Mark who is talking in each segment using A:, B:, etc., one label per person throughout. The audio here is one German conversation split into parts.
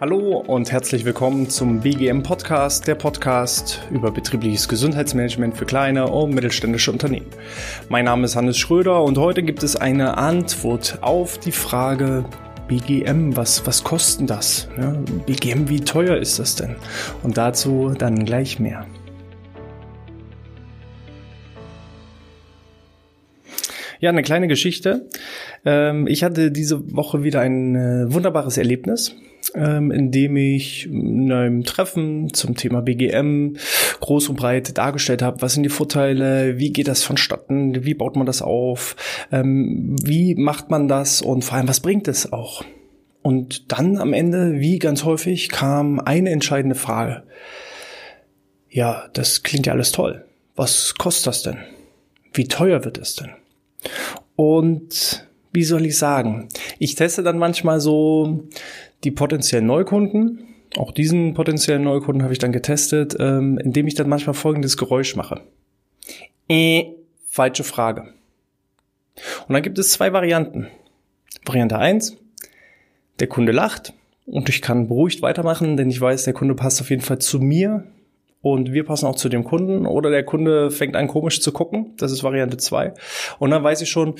A: Hallo und herzlich willkommen zum BGM Podcast, der Podcast über betriebliches Gesundheitsmanagement für kleine und mittelständische Unternehmen. Mein Name ist Hannes Schröder und heute gibt es eine Antwort auf die Frage BGM, was, was kosten das? BGM, wie teuer ist das denn? Und dazu dann gleich mehr. Ja, eine kleine Geschichte. Ähm, ich hatte diese Woche wieder ein äh, wunderbares Erlebnis ähm, in dem ich in einem Treffen zum Thema BGM groß und breit dargestellt habe, was sind die Vorteile, wie geht das vonstatten, wie baut man das auf, ähm, wie macht man das und vor allem, was bringt es auch? Und dann am Ende, wie ganz häufig, kam eine entscheidende Frage. Ja, das klingt ja alles toll. Was kostet das denn? Wie teuer wird es denn? Und wie soll ich sagen? Ich teste dann manchmal so die potenziellen Neukunden. Auch diesen potenziellen Neukunden habe ich dann getestet, ähm, indem ich dann manchmal folgendes Geräusch mache. Äh, falsche Frage. Und dann gibt es zwei Varianten. Variante eins: der Kunde lacht und ich kann beruhigt weitermachen, denn ich weiß, der Kunde passt auf jeden Fall zu mir und wir passen auch zu dem Kunden. Oder der Kunde fängt an komisch zu gucken. Das ist Variante zwei. Und dann weiß ich schon,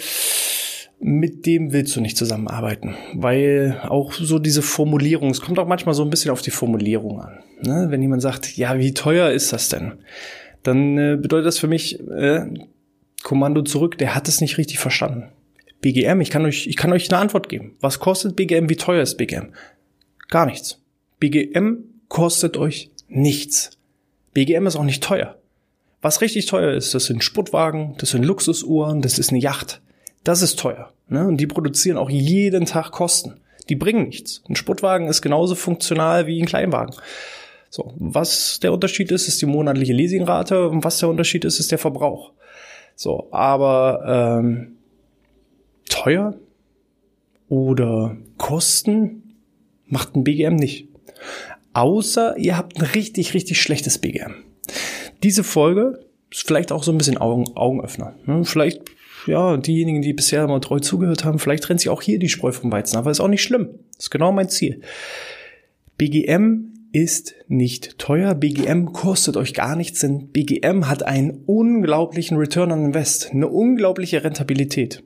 A: mit dem willst du nicht zusammenarbeiten, weil auch so diese Formulierung, es kommt auch manchmal so ein bisschen auf die Formulierung an. Ne? Wenn jemand sagt, ja, wie teuer ist das denn? Dann äh, bedeutet das für mich, äh, Kommando zurück, der hat es nicht richtig verstanden. BGM, ich kann euch, ich kann euch eine Antwort geben. Was kostet BGM? Wie teuer ist BGM? Gar nichts. BGM kostet euch nichts. BGM ist auch nicht teuer. Was richtig teuer ist, das sind Sportwagen, das sind Luxusuhren, das ist eine Yacht. Das ist teuer. Ne? Und die produzieren auch jeden Tag Kosten. Die bringen nichts. Ein Sportwagen ist genauso funktional wie ein Kleinwagen. So, was der Unterschied ist, ist die monatliche Leasingrate und was der Unterschied ist, ist der Verbrauch. So, aber ähm, teuer oder Kosten macht ein BGM nicht. Außer ihr habt ein richtig, richtig schlechtes BGM. Diese Folge ist vielleicht auch so ein bisschen Augen, Augenöffner. Ne? Vielleicht ja, diejenigen, die bisher mal treu zugehört haben, vielleicht trennt sich auch hier die Spreu vom Weizen, aber ist auch nicht schlimm. Ist genau mein Ziel. BGM ist nicht teuer. BGM kostet euch gar nichts, denn BGM hat einen unglaublichen Return on Invest, eine unglaubliche Rentabilität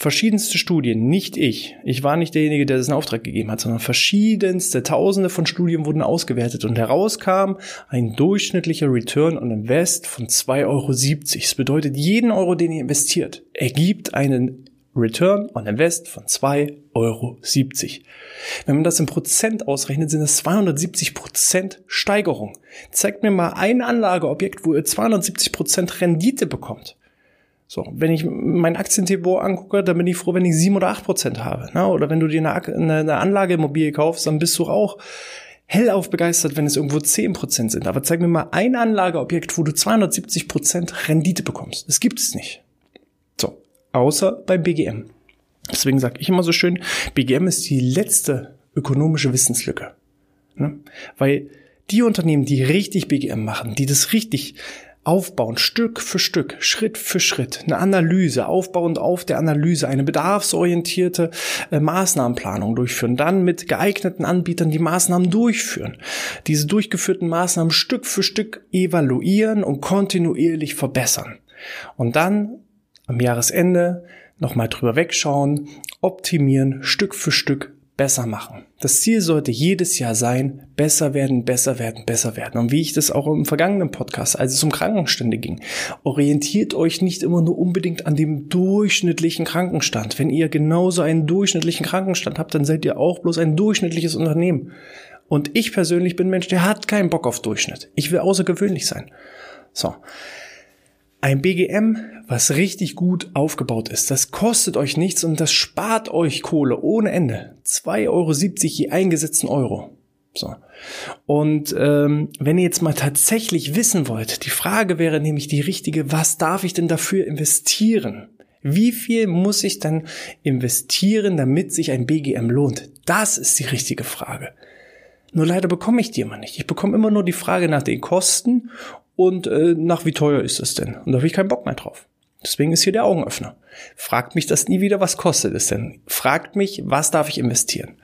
A: verschiedenste Studien, nicht ich, ich war nicht derjenige, der das in Auftrag gegeben hat, sondern verschiedenste, tausende von Studien wurden ausgewertet und herauskam ein durchschnittlicher Return on Invest von 2,70 Euro. Das bedeutet, jeden Euro, den ihr investiert, ergibt einen Return on Invest von 2,70 Euro. Wenn man das in Prozent ausrechnet, sind das 270 Prozent Steigerung. Zeigt mir mal ein Anlageobjekt, wo ihr 270 Prozent Rendite bekommt. So, wenn ich mein Aktiendepot angucke, dann bin ich froh, wenn ich sieben oder acht Prozent habe. Ne? Oder wenn du dir eine, eine Anlageimmobilie kaufst, dann bist du auch hellauf begeistert, wenn es irgendwo zehn Prozent sind. Aber zeig mir mal ein Anlageobjekt, wo du 270 Prozent Rendite bekommst. Das gibt es nicht. So, außer beim BGM. Deswegen sage ich immer so schön, BGM ist die letzte ökonomische Wissenslücke. Ne? Weil die Unternehmen, die richtig BGM machen, die das richtig aufbauen, Stück für Stück, Schritt für Schritt, eine Analyse, aufbauend auf der Analyse, eine bedarfsorientierte äh, Maßnahmenplanung durchführen, dann mit geeigneten Anbietern die Maßnahmen durchführen, diese durchgeführten Maßnahmen Stück für Stück evaluieren und kontinuierlich verbessern. Und dann am Jahresende nochmal drüber wegschauen, optimieren, Stück für Stück besser machen. Das Ziel sollte jedes Jahr sein, besser werden, besser werden, besser werden. Und wie ich das auch im vergangenen Podcast, als es um Krankenstände ging, orientiert euch nicht immer nur unbedingt an dem durchschnittlichen Krankenstand. Wenn ihr genauso einen durchschnittlichen Krankenstand habt, dann seid ihr auch bloß ein durchschnittliches Unternehmen. Und ich persönlich bin Mensch, der hat keinen Bock auf Durchschnitt. Ich will außergewöhnlich sein. So. Ein BGM, was richtig gut aufgebaut ist, das kostet euch nichts und das spart euch Kohle ohne Ende. 2,70 Euro je eingesetzten Euro. So. Und ähm, wenn ihr jetzt mal tatsächlich wissen wollt, die Frage wäre nämlich die richtige, was darf ich denn dafür investieren? Wie viel muss ich dann investieren, damit sich ein BGM lohnt? Das ist die richtige Frage. Nur leider bekomme ich die immer nicht. Ich bekomme immer nur die Frage nach den Kosten und äh, nach wie teuer ist es denn? Und da habe ich keinen Bock mehr drauf. Deswegen ist hier der Augenöffner. Fragt mich das nie wieder, was kostet es denn? Fragt mich, was darf ich investieren?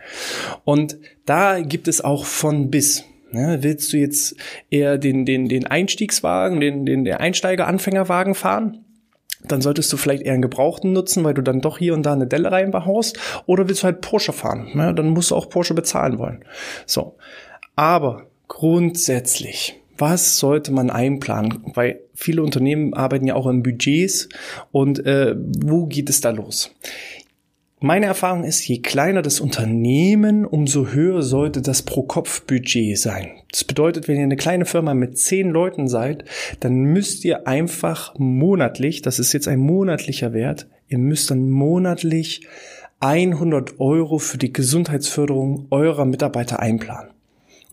A: Und da gibt es auch von bis. Ja, willst du jetzt eher den, den, den Einstiegswagen, den, den, der Einsteiger-Anfängerwagen fahren? Dann solltest du vielleicht eher einen Gebrauchten nutzen, weil du dann doch hier und da eine Delle reinbehaust. Oder willst du halt Porsche fahren? Ja, dann musst du auch Porsche bezahlen wollen. So. Aber grundsätzlich was sollte man einplanen? Weil viele Unternehmen arbeiten ja auch in Budgets und äh, wo geht es da los? Meine Erfahrung ist, je kleiner das Unternehmen, umso höher sollte das Pro-Kopf-Budget sein. Das bedeutet, wenn ihr eine kleine Firma mit zehn Leuten seid, dann müsst ihr einfach monatlich, das ist jetzt ein monatlicher Wert, ihr müsst dann monatlich 100 Euro für die Gesundheitsförderung eurer Mitarbeiter einplanen.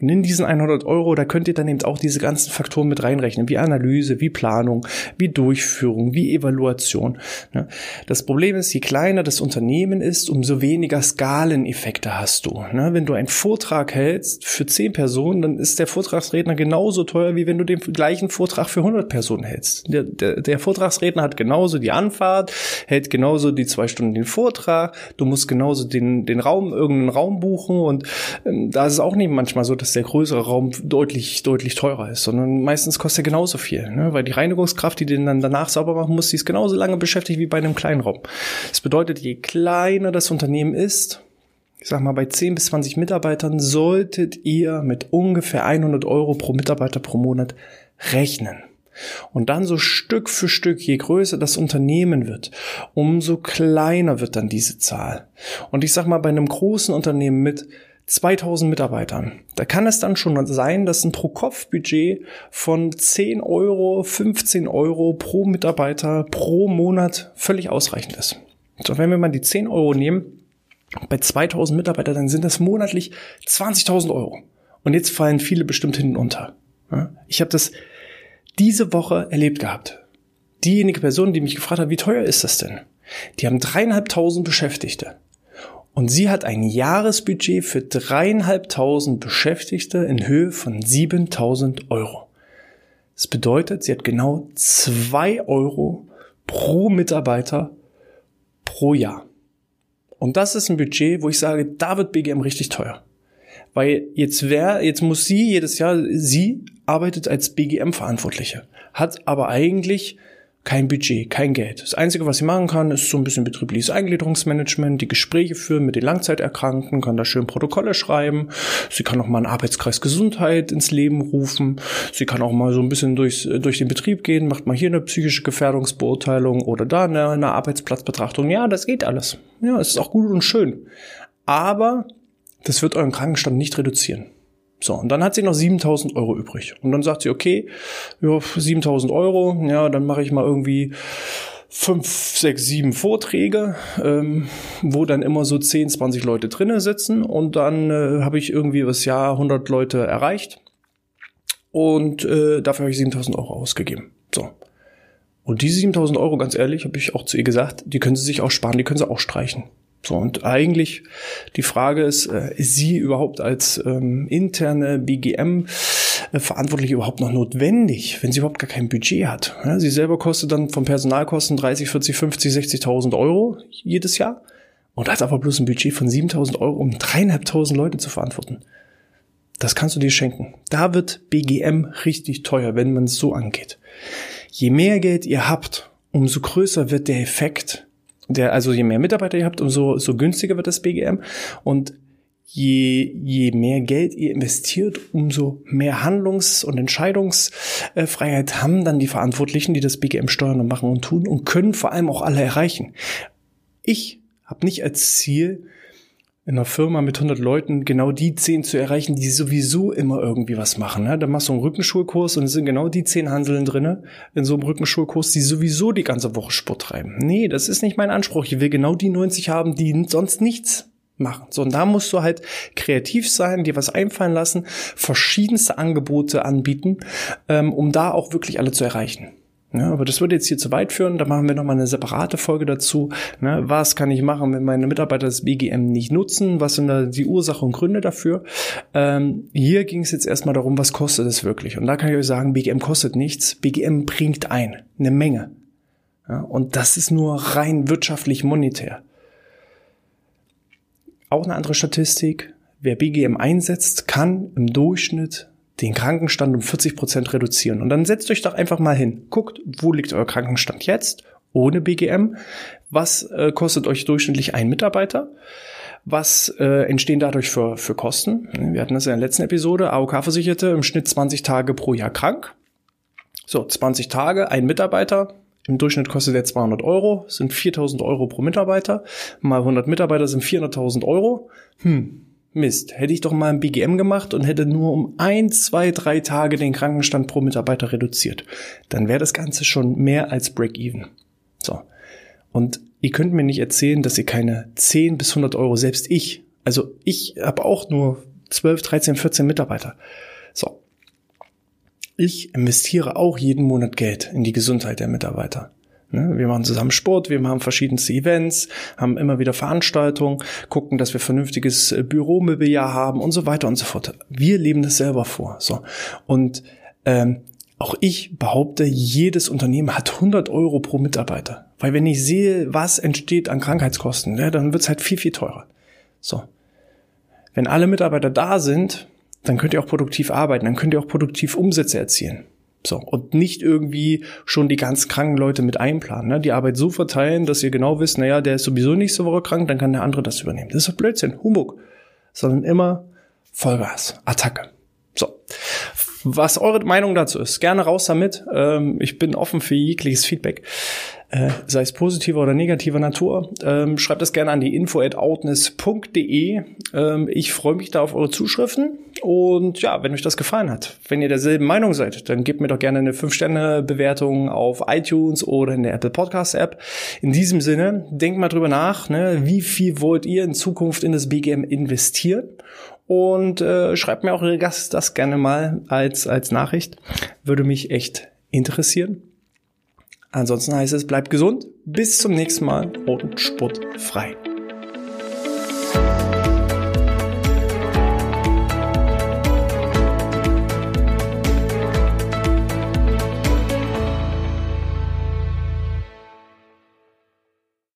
A: Und in diesen 100 Euro, da könnt ihr dann eben auch diese ganzen Faktoren mit reinrechnen, wie Analyse, wie Planung, wie Durchführung, wie Evaluation. Ne? Das Problem ist, je kleiner das Unternehmen ist, umso weniger Skaleneffekte hast du. Ne? Wenn du einen Vortrag hältst für 10 Personen, dann ist der Vortragsredner genauso teuer, wie wenn du den gleichen Vortrag für 100 Personen hältst. Der, der, der Vortragsredner hat genauso die Anfahrt, hält genauso die zwei Stunden den Vortrag, du musst genauso den, den Raum, irgendeinen Raum buchen und ähm, da ist es auch nicht manchmal so, dass der größere Raum deutlich, deutlich teurer ist, sondern meistens kostet er genauso viel, ne? weil die Reinigungskraft, die den dann danach sauber machen muss, die ist genauso lange beschäftigt wie bei einem kleinen Raum. Das bedeutet, je kleiner das Unternehmen ist, ich sag mal, bei 10 bis 20 Mitarbeitern solltet ihr mit ungefähr 100 Euro pro Mitarbeiter pro Monat rechnen. Und dann so Stück für Stück, je größer das Unternehmen wird, umso kleiner wird dann diese Zahl. Und ich sag mal, bei einem großen Unternehmen mit 2000 Mitarbeitern. Da kann es dann schon sein, dass ein Pro-Kopf-Budget von 10 Euro, 15 Euro pro Mitarbeiter pro Monat völlig ausreichend ist. So, wenn wir mal die 10 Euro nehmen, bei 2000 Mitarbeitern, dann sind das monatlich 20.000 Euro. Und jetzt fallen viele bestimmt hinten unter. Ich habe das diese Woche erlebt gehabt. Diejenige Person, die mich gefragt hat, wie teuer ist das denn? Die haben dreieinhalbtausend Beschäftigte. Und sie hat ein Jahresbudget für dreieinhalbtausend Beschäftigte in Höhe von 7000 Euro. Das bedeutet, sie hat genau zwei Euro pro Mitarbeiter pro Jahr. Und das ist ein Budget, wo ich sage, da wird BGM richtig teuer. Weil jetzt wer, jetzt muss sie jedes Jahr, sie arbeitet als BGM-Verantwortliche, hat aber eigentlich kein Budget, kein Geld. Das Einzige, was sie machen kann, ist so ein bisschen betriebliches Eingliederungsmanagement, die Gespräche führen mit den Langzeiterkrankten, kann da schön Protokolle schreiben. Sie kann auch mal einen Arbeitskreis Gesundheit ins Leben rufen. Sie kann auch mal so ein bisschen durchs, durch den Betrieb gehen, macht mal hier eine psychische Gefährdungsbeurteilung oder da eine, eine Arbeitsplatzbetrachtung. Ja, das geht alles. Ja, es ist auch gut und schön. Aber das wird euren Krankenstand nicht reduzieren. So, und dann hat sie noch 7000 Euro übrig. Und dann sagt sie, okay, ja, 7000 Euro, ja, dann mache ich mal irgendwie fünf, sechs, sieben Vorträge, ähm, wo dann immer so 10, 20 Leute drinnen sitzen und dann äh, habe ich irgendwie das Jahr 100 Leute erreicht und äh, dafür habe ich 7000 Euro ausgegeben. So. Und diese 7000 Euro, ganz ehrlich, habe ich auch zu ihr gesagt, die können sie sich auch sparen, die können sie auch streichen. So, und eigentlich die Frage ist, äh, ist sie überhaupt als ähm, interne BGM äh, verantwortlich überhaupt noch notwendig, wenn sie überhaupt gar kein Budget hat? Ja, sie selber kostet dann vom Personalkosten 30, 40, 50, 60.000 Euro jedes Jahr und hat aber bloß ein Budget von 7.000 Euro, um dreieinhalbtausend Leute zu verantworten. Das kannst du dir schenken. Da wird BGM richtig teuer, wenn man es so angeht. Je mehr Geld ihr habt, umso größer wird der Effekt, der, also je mehr Mitarbeiter ihr habt, umso so günstiger wird das BGM. Und je, je mehr Geld ihr investiert, umso mehr Handlungs- und Entscheidungsfreiheit haben dann die Verantwortlichen, die das BGM steuern und machen und tun und können vor allem auch alle erreichen. Ich habe nicht als Ziel, in einer Firma mit 100 Leuten genau die 10 zu erreichen, die sowieso immer irgendwie was machen. Ne? Da machst du einen Rückenschulkurs und es sind genau die 10 Hanseln drinne in so einem Rückenschulkurs, die sowieso die ganze Woche Sport treiben. Nee, das ist nicht mein Anspruch. Ich will genau die 90 haben, die sonst nichts machen. So, und da musst du halt kreativ sein, dir was einfallen lassen, verschiedenste Angebote anbieten, ähm, um da auch wirklich alle zu erreichen. Ja, aber das würde jetzt hier zu weit führen. Da machen wir nochmal eine separate Folge dazu. Ne, was kann ich machen, wenn meine Mitarbeiter das BGM nicht nutzen? Was sind da die Ursachen und Gründe dafür? Ähm, hier ging es jetzt erstmal darum, was kostet es wirklich? Und da kann ich euch sagen, BGM kostet nichts. BGM bringt ein. Eine Menge. Ja, und das ist nur rein wirtschaftlich monetär. Auch eine andere Statistik. Wer BGM einsetzt, kann im Durchschnitt den Krankenstand um 40 Prozent reduzieren. Und dann setzt euch doch einfach mal hin. Guckt, wo liegt euer Krankenstand jetzt ohne BGM? Was äh, kostet euch durchschnittlich ein Mitarbeiter? Was äh, entstehen dadurch für, für Kosten? Wir hatten das in der letzten Episode. AOK-Versicherte im Schnitt 20 Tage pro Jahr krank. So, 20 Tage, ein Mitarbeiter. Im Durchschnitt kostet der 200 Euro, sind 4000 Euro pro Mitarbeiter. Mal 100 Mitarbeiter sind 400.000 Euro. Hm, Mist, hätte ich doch mal ein BGM gemacht und hätte nur um ein, zwei, drei Tage den Krankenstand pro Mitarbeiter reduziert. Dann wäre das Ganze schon mehr als Break-Even. So. Und ihr könnt mir nicht erzählen, dass ihr keine 10 bis 100 Euro, selbst ich, also ich habe auch nur 12, 13, 14 Mitarbeiter. So. Ich investiere auch jeden Monat Geld in die Gesundheit der Mitarbeiter. Ne? Wir machen zusammen Sport, wir machen verschiedenste Events, haben immer wieder Veranstaltungen, gucken, dass wir vernünftiges äh, Büromobiliar haben und so weiter und so fort. Wir leben das selber vor. So und ähm, auch ich behaupte, jedes Unternehmen hat 100 Euro pro Mitarbeiter. Weil wenn ich sehe, was entsteht an Krankheitskosten, ja, dann wird's halt viel, viel teurer. So. Wenn alle Mitarbeiter da sind, dann könnt ihr auch produktiv arbeiten, dann könnt ihr auch produktiv Umsätze erzielen. So, und nicht irgendwie schon die ganz kranken Leute mit einplanen. Ne? Die Arbeit so verteilen, dass ihr genau wisst, naja, der ist sowieso nächste Woche krank, dann kann der andere das übernehmen. Das ist doch Blödsinn, Humbug. Sondern immer Vollgas, Attacke. So. Was eure Meinung dazu ist, gerne raus damit. Ähm, ich bin offen für jegliches Feedback äh, sei es positiver oder negativer Natur. Ähm, schreibt das gerne an die info at outness.de. Ähm, ich freue mich da auf eure Zuschriften. Und ja, wenn euch das gefallen hat, wenn ihr derselben Meinung seid, dann gebt mir doch gerne eine 5-Sterne-Bewertung auf iTunes oder in der Apple Podcast-App. In diesem Sinne, denkt mal drüber nach, ne, wie viel wollt ihr in Zukunft in das BGM investieren? Und äh, schreibt mir auch eure Gast das gerne mal als, als Nachricht. Würde mich echt interessieren. Ansonsten heißt es, bleibt gesund, bis zum nächsten Mal und sportfrei.